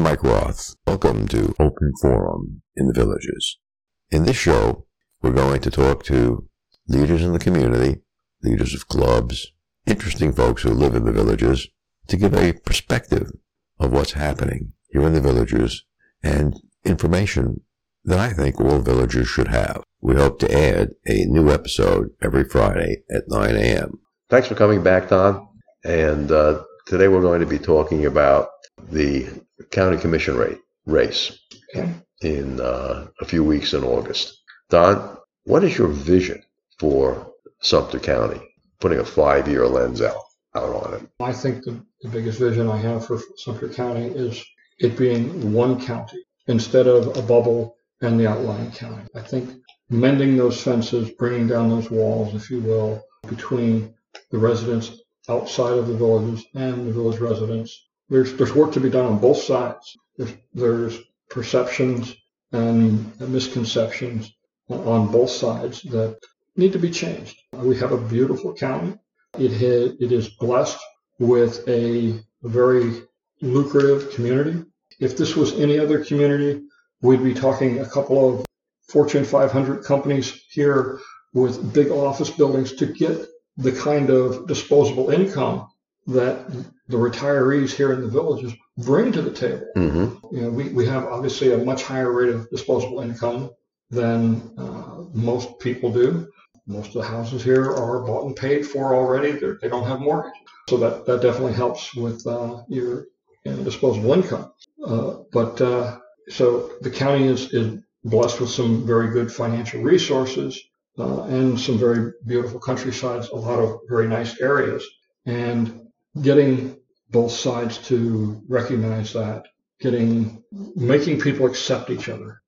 Mike Roth. Welcome to Open Forum in the Villages. In this show, we're going to talk to leaders in the community, leaders of clubs, interesting folks who live in the villages to give a perspective of what's happening here in the villages and information that I think all villagers should have. We hope to add a new episode every Friday at 9 a.m. Thanks for coming back, Don. And uh, today we're going to be talking about the county commission rate race Okay. in uh, a few weeks in August. Don, what is your vision for Sumter County? Putting a five-year lens out out on it. I think the, the biggest vision I have for Sumter County is it being one county instead of a bubble and the outlying county. I think mending those fences, bringing down those walls, if you will, between the residents outside of the villages and the village residents. There's there's work to be done on both sides. There's there's perceptions and misconceptions on both sides that need to be changed. We have a beautiful county. It ha- it is blessed with a very lucrative community. If this was any other community, we'd be talking a couple of Fortune 500 companies here with big office buildings to get the kind of disposable income that the retirees here in the villages bring to the table. Mm-hmm. You know, we, we have obviously a much higher rate of disposable income than uh, most people do. Most of the houses here are bought and paid for already. They're, they don't have mortgage. So that, that definitely helps with uh, your you know, disposable income. Uh, but uh, so the county is, is blessed with some very good financial resources uh, and some very beautiful countrysides, a lot of very nice areas. And getting both sides to recognize that, getting, making people accept each other.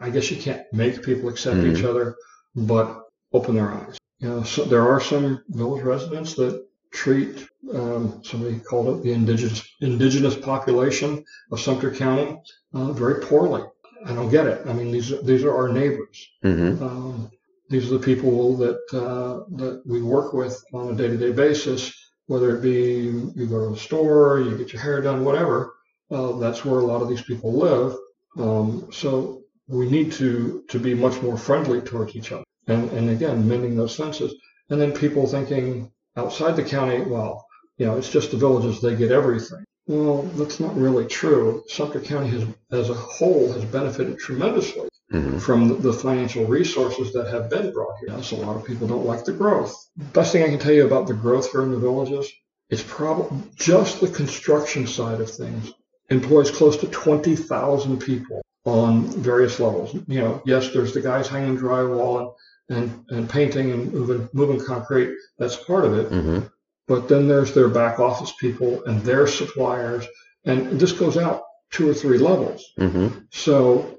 I guess you can't make people accept Mhm. each other, but open their eyes. You know, so there are some village residents that treat, um, somebody called it the indigenous indigenous population of Sumter County uh, very poorly. I don't get it. I mean, these are, these are our neighbors. Mm-hmm. Um, these are the people that uh, that we work with on a day-to-day basis. Whether it be you go to the store, you get your hair done, whatever. Uh, that's where a lot of these people live. Um, so we need to to be much more friendly towards each other. And and again, mending those fences. And then people thinking outside the county, well, you know, it's just the villages; they get everything. Well, that's not really true. Sumter County has, as a whole, has benefited tremendously Mm-hmm. from the- the financial resources that have been brought here. so a lot of people don't like the growth. Best thing I can tell you about the growth here in the villages, it's probably just the construction side of things employs close to 20,000 people on various levels. You know, yes, there's the guys hanging drywall and, and, and painting and moving, moving concrete. That's part of it. Mm-hmm. But then there's their back office people and their suppliers. And this goes out two or three levels. Mm-hmm. So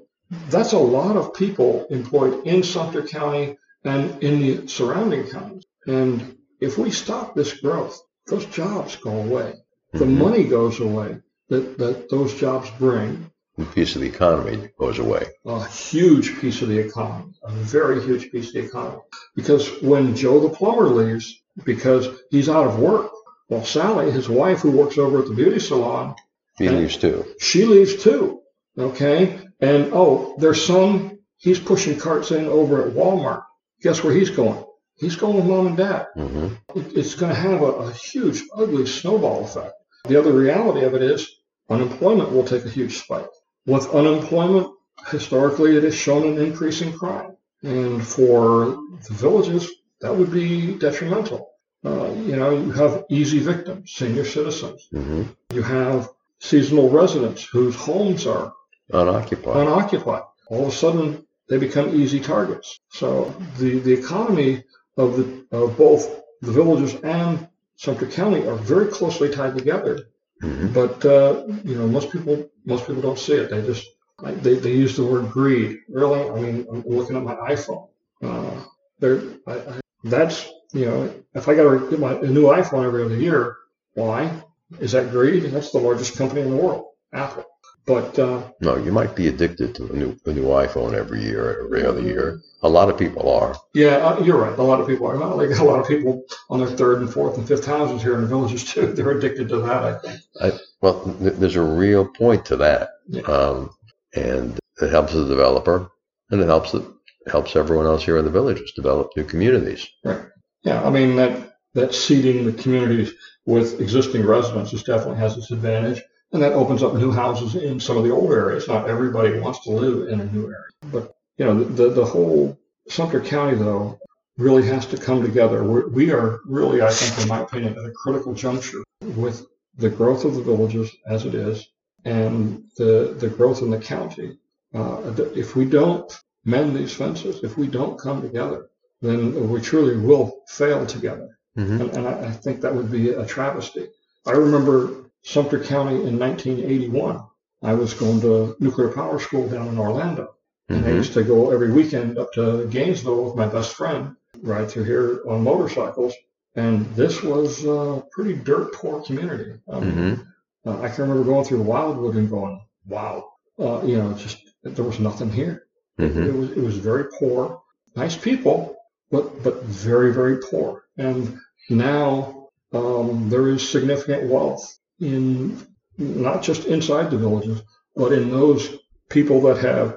that's a lot of people employed in Sumter County and in the surrounding counties. And if we stop this growth, those jobs go away. The Mhm. money goes away that, that those jobs bring. A piece of the economy goes away. A huge piece of the economy, a very huge piece of the economy. Because when Joe the plumber leaves, because he's out of work, well, Sally, his wife who works over at the beauty salon, He leaves too. she leaves too. Okay. And oh, their son, he's pushing carts in over at Walmart. Guess where he's going? He's going with mom and dad. Mm-hmm. It- It's going to have a, a huge, ugly snowball effect. The other reality of it is unemployment will take a huge spike. With unemployment, historically, it has shown an increase in crime. And for the villages, that would be detrimental. Uh, you know, you have easy victims, senior citizens. Mm-hmm. You have seasonal residents whose homes are Unoccupied. unoccupied. All of a sudden, they become easy targets. So the, the economy of the of both the villages and Sumter County are very closely tied together. Mm-hmm. But uh, you know, most people most people don't see it. They just like, they they use the word greed. Really, I mean, I'm looking at my iPhone. Uh, there, I, I, that's you know, if I got to get my a new iPhone every other year, why? Is that greed? That's the largest company in the world, Apple. But uh, No, you might be addicted to a new a new iPhone every year, every other year. A lot of people are. Yeah, uh, you're right. A lot of people are. Not like a lot of people on their third and fourth and fifth houses here in the villages too. They're addicted to that. I think. Well, th- there's a real point to that. Yeah. Um, and it helps the developer, and it helps the helps everyone else here in the villages develop new communities. Right. Yeah, I mean, that, that seeding the communities with existing residents is definitely has its advantage. And that opens up new houses in some of the old areas. Not everybody wants to live in a new area. But, you know, the, the whole Sumter County, though, really has to come together. We're, we are really, I think, in my opinion, at a critical juncture with the growth of the villages as it is and the, the growth in the county. Uh, if we don't mend these fences, if we don't come together, then we truly will fail together. Mm-hmm. And, and I, I think that would be a travesty. I remember Sumter County in 1981. I was going to nuclear power school down in Orlando. And I Mhm. used to go every weekend up to Gainesville with my best friend, ride through here on motorcycles. And this was a pretty dirt poor community. Um, Mhm. uh, I can remember going through Wildwood and going, wow, uh, you know, just there was nothing here. Mhm. It was it was very poor, nice people, but but very very poor. And now um, there is significant wealth in not just inside the villages, but in those people that have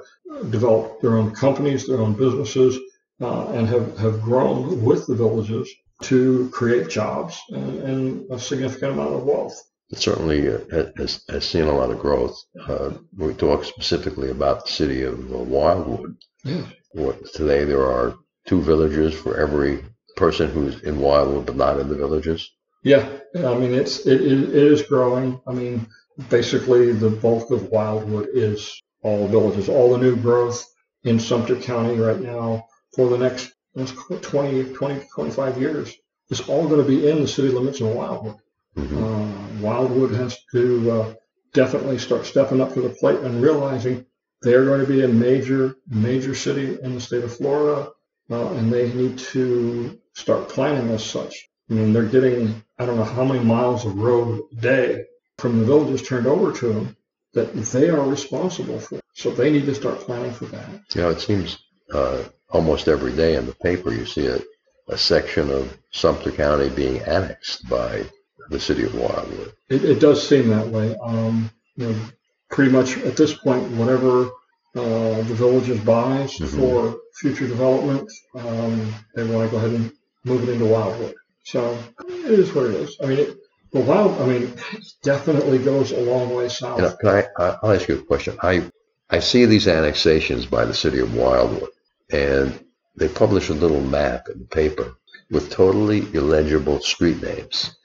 developed their own companies, their own businesses, uh, and have have grown with the villages to create jobs and, and a significant amount of wealth. It certainly uh, has, has seen a lot of growth. Uh, we talk specifically about the city of uh, Wildwood. Yeah. What, today there are two villages for every person who's in Wildwood but not in the villages. Yeah, I mean it's it, it, it is growing. I mean, basically the bulk of Wildwood is all villages. All the new growth in Sumter County right now for the next let's call it 20, 20, 25 years is all going to be in the city limits of Wildwood. Mhm. Uh, Wildwood has to uh, definitely start stepping up to the plate and realizing they're going to be a major, major city in the state of Florida, uh, and they need to start planning as such. I mean, they're getting, I don't know how many miles of road a day from the villages turned over to them that they are responsible for. So they need to start planning for that. You know, it seems uh, almost every day in the paper you see a, a section of Sumter County being annexed by the city of Wildwood. It, it does seem that way. Um, you know, pretty much at this point, whatever uh, the villages buys Mhm. for future development, um, they want to go ahead and move it into Wildwood. So it is what it is. I mean, it, the wild, I mean, it definitely goes a long way south. You know, can I, I- I'll ask you a question. I, I see these annexations by the city of Wildwood, and they publish a little map in the paper with totally illegible street names.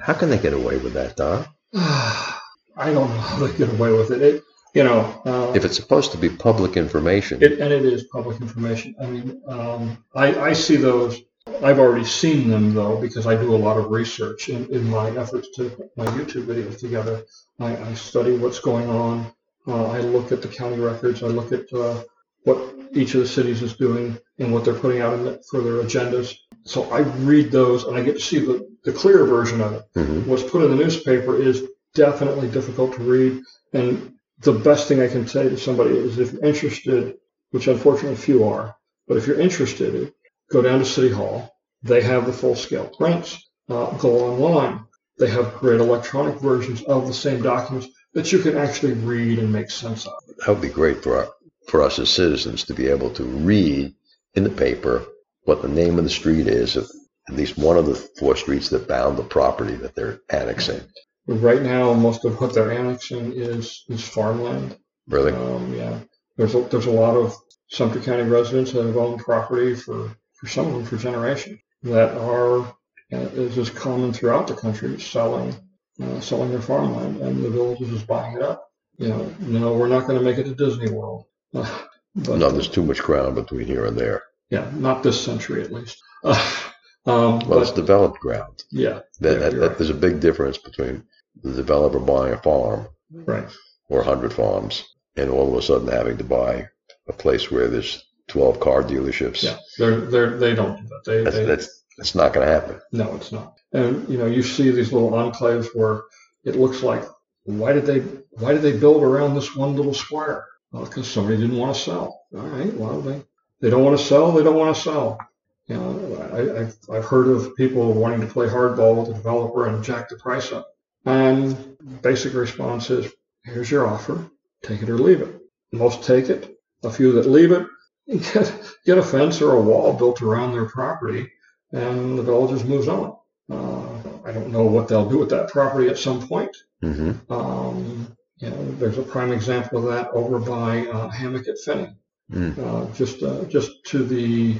How can they get away with that, Don? I don't know how they get away with it. it you know, uh, If it's supposed to be public information, It, and it is public information. I mean, um, I, I see those. I've already seen them though because I do a lot of research in, in my efforts to put my YouTube videos together. I, I study what's going on. Uh, I look at the county records. I look at uh, what each of the cities is doing and what they're putting out the, for their agendas. So I read those and I get to see the, the clear version of it Mhm. what's put in the newspaper is definitely difficult to read. And the best thing I can say to somebody is if you're interested, which unfortunately few are, but if you're interested, go down to City Hall. They have the full scale prints. Uh, go online. They have great electronic versions of the same documents that you can actually read and make sense of. that would be great for, our, for us as citizens to be able to read in the paper what the name of the street is of at least one of the four streets that bound the property that they're annexing. Right now, most of what they're annexing is is farmland. Really? Um, yeah, there's a, there's a lot of Sumter County residents that have owned property for, for some of them for generations that are, is as common throughout the country, selling, uh, selling their farmland and the villages is buying it up. You know, no, we're not going to make it to Disney World. Uh, but, no, there's too much ground between here and there. yeah, not this century at least. Uh, um, Well, it's developed ground. yeah, That, Yeah, that, that- right. there's a big difference between the developer buying a farm right. or 100 farms and all of a sudden having to buy a place where there's 12 car dealerships. Yeah, they're, they're, they don't do that. They, That's, they, that's, that's not going to happen. No, it's not. And you know, you see these little enclaves where it looks like, why did they why did they build around this one little square? Well, because somebody didn't want to sell. All right, well they they don't want to sell. They don't want to sell. You know, I, I've I've heard of people wanting to play hardball with the developer and jack the price up. And basic response is, here's your offer. take it or leave it. Most take it. A few that leave it get, get a fence or a wall built around their property, and the village just moves on. Uh, I don't know what they'll do with that property at some point. Mm-hmm. Um, you know, there's a prime example of that over by uh, Hammock at Fenney, Mm. uh, just uh, just to the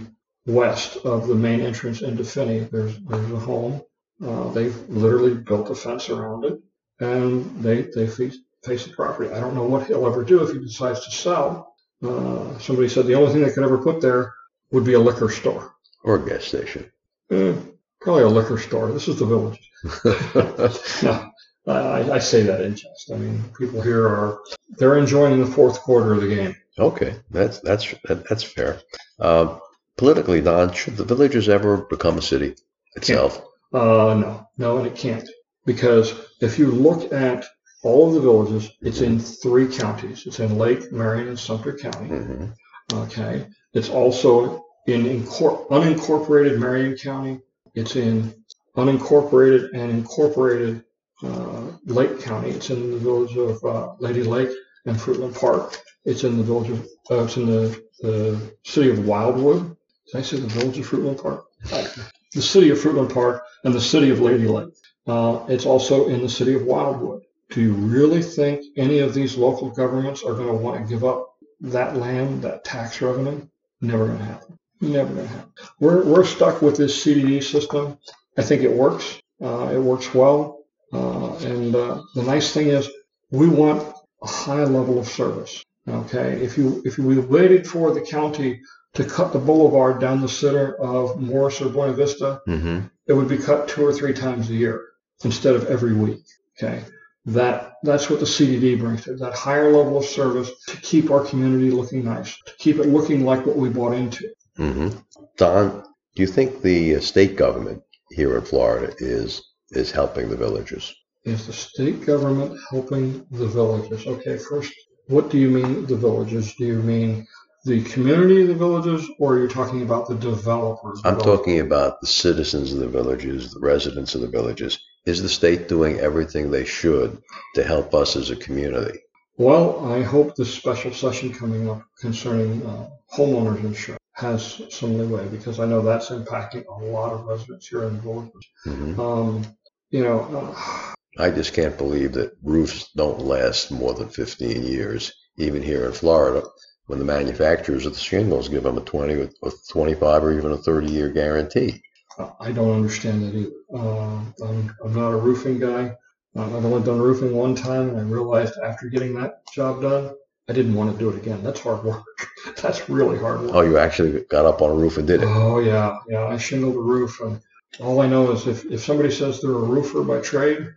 west of the main entrance into Fenney. There's there's a home. Uh, they've literally built a fence around it, and they they face, face the property. I don't know what he'll ever do if he decides to sell. Uh, somebody said the only thing they could ever put there would be a liquor store. Or a gas station. Eh, probably a liquor store. This is the village. No, I, I say that in jest. I mean, people here are they're enjoying the fourth quarter of the game. okay, that's that's that, that's fair. Um, politically, Don, should the villages ever become a city itself? Uh, no, no, and it can't because if you look at all of the villages, it's in three counties. It's in Lake, Marion, and Sumter County. hmm Okay, it's also in incor- unincorporated Marion County. It's in unincorporated and incorporated uh, Lake County. It's in the village of uh, Lady Lake and Fruitland Park. It's in the village of, uh, it's in the, the city of Wildwood. Did I say the village of Fruitland Park? The city of Fruitland Park and the city of Lady Lake. Uh, it's also in the city of Wildwood. Do you really think any of these local governments are going to want to give up that land, that tax revenue? Never going to happen. Never going to happen. We're, we're stuck with this CDD system. I think it works. Uh, it works well. Uh, and uh, the nice thing is we want a high level of service. Okay. If you, if we waited for the county to cut the boulevard down the center of Morse or Buena Vista, hmm it would be cut two or three times a year instead of every week. Okay. That that's what the CDD brings to it, that higher level of service to keep our community looking nice, to keep it looking like what we bought into. hmm Don, do you think the uh, state government here in Florida is is helping the villages? Is the state government helping the villages? Okay, first, what do you mean the villages? Do you mean the community of the villages, or are you talking about the developers? I'm talking about the citizens of the villages, the residents of the villages. Is the state doing everything they should to help us as a community? Well, I hope this special session coming up concerning uh, homeowners insurance has some leeway because I know that's impacting a lot of residents here in the villages. hmm Um, you know, uh, I just can't believe that roofs don't last more than 15 years, even here in Florida, when the manufacturers of the shingles give them a 20 or or 25 or even a 30 year guarantee. I don't understand that either. Uh, I'm, I'm not a roofing guy. Uh, I've only done roofing one time, and I realized after getting that job done, I didn't want to do it again. That's hard work. That's really hard work. Oh, you actually got up on a roof and did it. Oh yeah, yeah. I shingled a roof, and all I know is if, if somebody says they're a roofer by trade,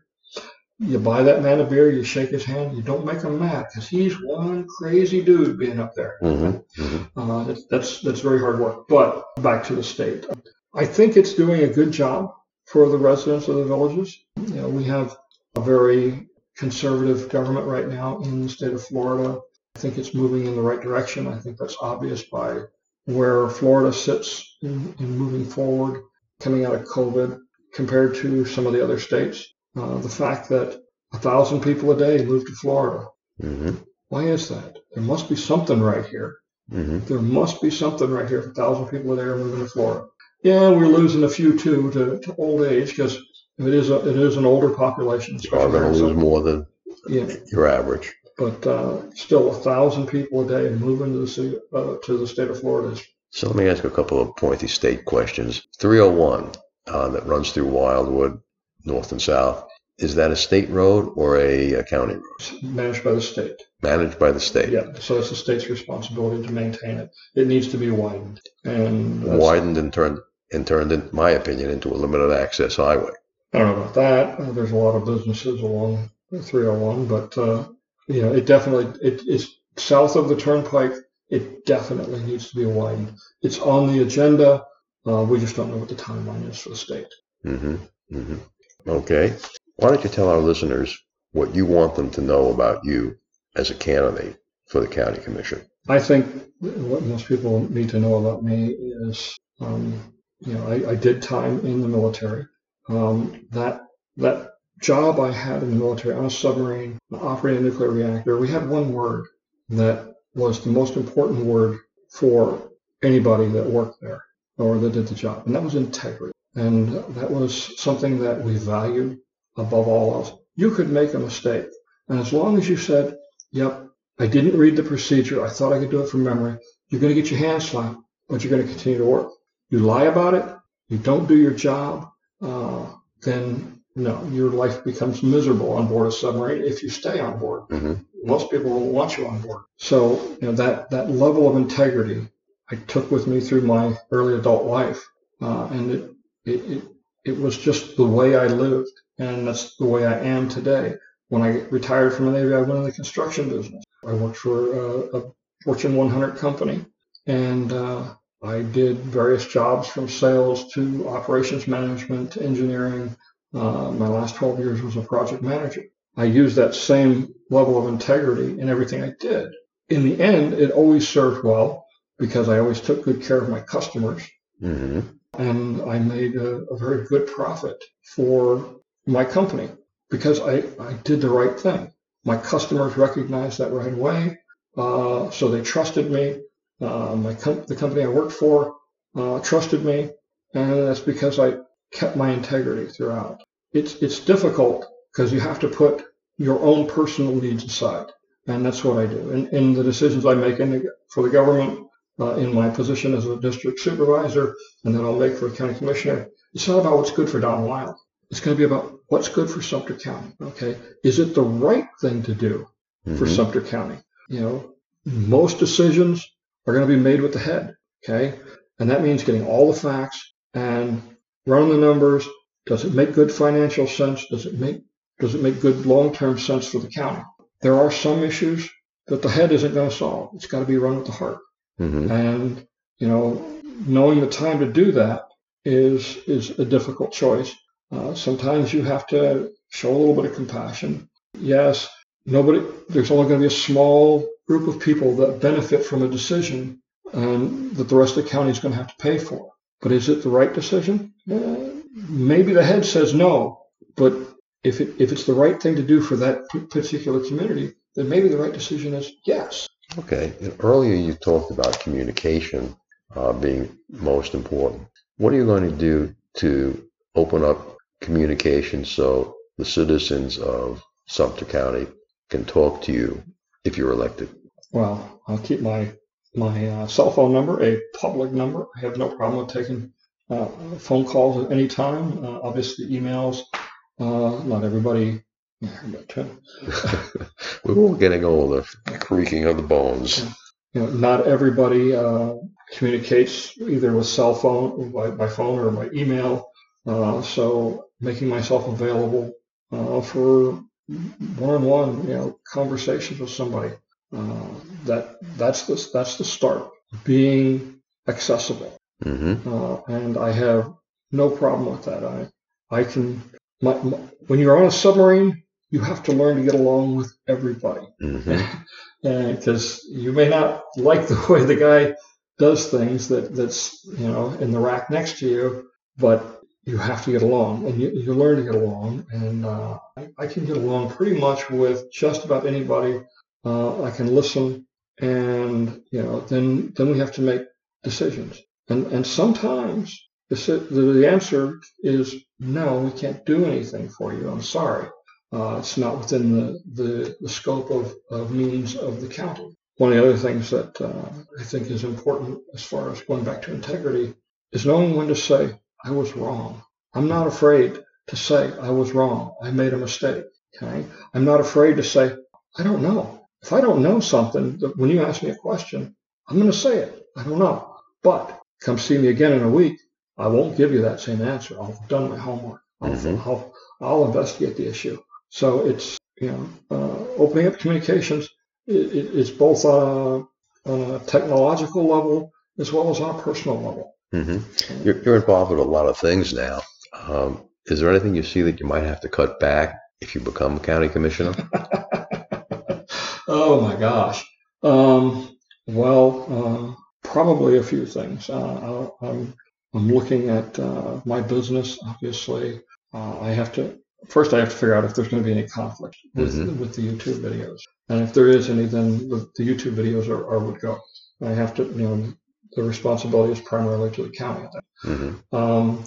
you buy that man a beer, you shake his hand, you don't make him mad because he's one crazy dude being up there. hmm hmm Uh, that's, that's that's very hard work. But back to the state, I think it's doing a good job for the residents of the villages. You know, we have a very conservative government right now in the state of Florida. I think it's moving in the right direction. I think that's obvious by where Florida sits in, in moving forward, coming out of COVID, compared to some of the other states. Uh, the fact that a thousand people a day move to Florida. hmm Why is that? There must be something right here. hmm There must be something right here. If a thousand people a day are moving to Florida. Yeah, we're losing a few too to, to old age because it is a, it is an older population. Are going to lose more than Yeah, your average. but uh, still a thousand people a day moving to the city, uh, to the state of Florida. Is, So let me ask a couple of pointy state questions. 301 uh, that runs through Wildwood, north and south. Is that a state road or a, a county road? managed by the state. Managed by the state. Yeah, so it's the state's responsibility to maintain it. It needs to be widened, and Widened and turned, and turned, in my opinion, into a limited access highway. I don't know about that. Uh, there's a lot of businesses along 301, but uh, you know, it definitely it, it's south of the turnpike. It definitely needs to be widened. It's on the agenda. Uh, we just don't know what the timeline is for the state. hmm hmm Okay. Why don't you tell our listeners what you want them to know about you as a candidate for the county commission? I think what most people need to know about me is, um, you know, I, I did time in the military. Um, that that job I had in the military on a submarine operating a nuclear reactor, we had one word that was the most important word for anybody that worked there or that did the job, and that was integrity. And that was something that we valued above all else. You could make a mistake, and as long as you said, "Yep, I didn't read the procedure. I thought I could do it from memory," you're going to get your hand slapped, but you're going to continue to work. You lie about it, you don't do your job, uh, then no, your life becomes miserable on board a submarine if you stay on board. Mm-hmm. Most people won't want you on board. So you know that that level of integrity I took with me through my early adult life, uh, and it, it it it was just the way I lived, and that's the way I am today. When I retired from the Navy, I went in the construction business. I worked for a, a Fortune 100 company, and uh, I did various jobs from sales to operations management to engineering. Uh, my last 12 years was a project manager. I used that same level of integrity in everything I did. In the end, it always served well because I always took good care of my customers. Mm-hmm. And I made a, a, very good profit for my company because I, I did the right thing. My customers recognized that right away. Uh, so they trusted me. Uh, my com- the company I worked for uh, trusted me, and that's because I kept my integrity throughout. It's it's difficult because you have to put your own personal needs aside, and that's what I do. In, in the decisions I make in the, for the government, uh, in my position as a district supervisor, and that I'll make for a county commissioner, it's not about what's good for Don Wiley. It's going to be about what's good for Sumter County. Okay, is it the right thing to do for Mhm. Sumter County? You know, most decisions are going to be made with the head. Okay. And that means getting all the facts and running the numbers. Does it make good financial sense? Does it make, does it make good long-term sense for the county? There are some issues that the head isn't going to solve. It's got to be run with the heart. Mm-hmm. And, you know, knowing the time to do that is, is a difficult choice. Uh, sometimes you have to show a little bit of compassion. Yes, nobody, there's only going to be a small group of people that benefit from a decision um, that the rest of the county is going to have to pay for. But is it the right decision? Uh, maybe the head says no, but if it, if it's the right thing to do for that particular community, then maybe the right decision is yes. Okay. And earlier you talked about communication uh, being most important. What are you going to do to open up communication so the citizens of Sumter County can talk to you if you're elected? Well, I'll keep my my uh, cell phone number a public number. I have no problem with taking uh, phone calls at any time. Uh, obviously, emails. Uh, not everybody. uh, We're all getting older, creaking of the bones. you know, not everybody uh, communicates either with cell phone, or by, by phone, or by email. Uh, so making myself available uh, for one-on-one, you know, conversations with somebody. Uh, that that's the that's the start. Being accessible, hmm uh, and I have no problem with that. I I can. My, my, when you're on a submarine, you have to learn to get along with everybody because you may not like the way the guy does things that that's you know in the rack next to you, but you have to get along and you, you learn to get along. And uh, I, I can get along pretty much with just about anybody. Uh, I can listen, and you know then then we have to make decisions. And and sometimes the the, answer is no, we can't do anything for you. I'm sorry. Uh, it's not within the, the, the scope of, of means of the county. One of the other things that uh, I think is important as far as going back to integrity is knowing when to say, I was wrong. I'm not afraid to say, I was wrong. I made a mistake. Okay. I'm not afraid to say, I don't know. If I don't know something, when you ask me a question, I'm going to say it. I don't know. But come see me again in a week. I won't give you that same answer. I'll have done my homework. I'll, Mhm. I'll, I'll investigate the issue. So it's, you know, uh, opening up communications i- i- is both on a, on a technological level as well as on a personal level. Hmm You're, you're involved with a lot of things now. Um, is there anything you see that you might have to cut back if you become county commissioner? oh my gosh. Um, well, uh, probably a few things. Uh, I- I'm, I'm looking at uh, my business. Obviously, uh, I have to first I have to figure out if there's going to be any conflict with, Mhm. with the YouTube videos. And if there is any, then the, the YouTube videos are, are would go. I have to, you know, the responsibility is primarily to the county. at that. hmm Um,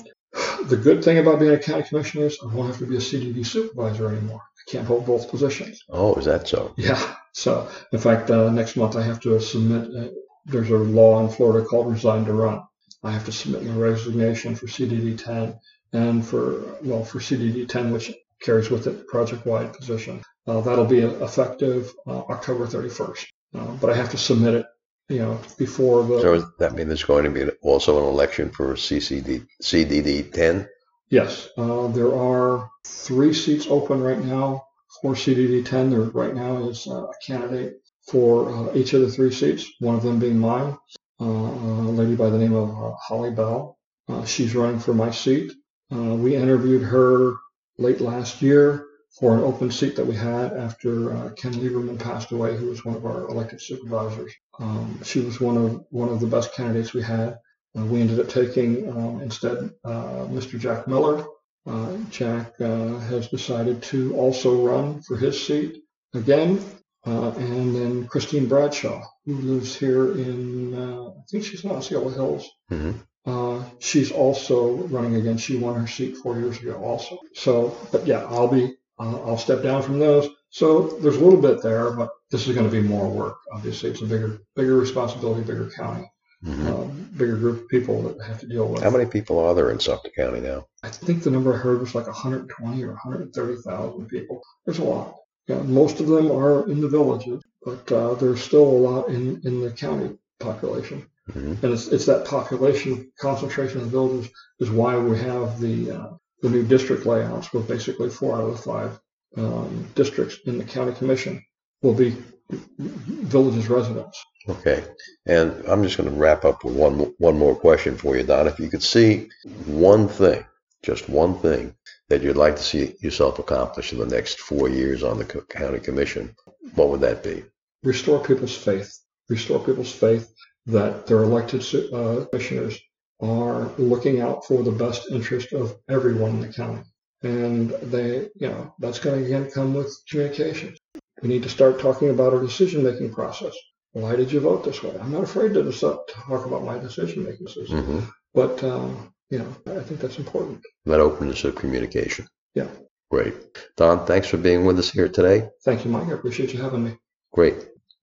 the good thing about being a county commissioner is I won't have to be a CDD supervisor anymore. I can't hold both positions. Oh, is that so? Yeah. So, in fact, uh, next month I have to submit. Uh, there's a law in Florida called Resign to Run. I have to submit my resignation for CDD 10 and for well for CDD 10, which carries with it project-wide position. Uh, that'll be effective uh, October 31st. Uh, but I have to submit it, you know, before the. So does that mean there's going to be also an election for CCD, CDD 10? Yes, uh, there are three seats open right now for CDD 10. There right now is uh, a candidate for uh, each of the three seats, one of them being mine, uh, a lady by the name of uh, Holly Bell. Uh, she's running for my seat. Uh, we interviewed her late last year for an open seat that we had after uh, Ken Lieberman passed away, who was one of our elected supervisors. Um, she was one of one of the best candidates we had. Uh, we ended up taking um, instead uh, Mr. Jack Miller. Uh, Jack uh, has decided to also run for his seat again. Uh, and then Christine Bradshaw, who lives here in, uh, I think she's in Osceola Hills. Mhm. Uh, she's also running again. She won her seat four years ago also. So, but yeah, I'll be, uh, I'll step down from those. So there's a little bit there, but this is going to be more work. Obviously, it's a bigger, bigger responsibility, bigger county Mhm. um, bigger group of people that have to deal with. How many people are there in Suffolk County now? I think the number I heard was like 120 or 130,000 people. There's a lot. Yeah, most of them are in the villages, but uh, there's still a lot in, in the county population. Mhm. And it's, it's that population concentration in the villages is why we have the uh, the new district layouts, where basically four out of the five um, districts in the county commission will be villages residents. Okay, and I'm just going to wrap up with one one more question for you, Don. If you could see one thing, just one thing that you'd like to see yourself accomplish in the next four years on the county commission, what would that be? restore people's faith, restore people's faith that their elected uh, commissioners are looking out for the best interest of everyone in the county. And they, you know, that's going to again come with communication. We need to start talking about our decision making process. Why did you vote this way? I'm not afraid to talk about my decision making system, hmm but uh, you know, I think that's important. That openness of communication. Yeah. Great. Don, thanks for being with us here today. Thank you, Mike. I appreciate you having me. Great.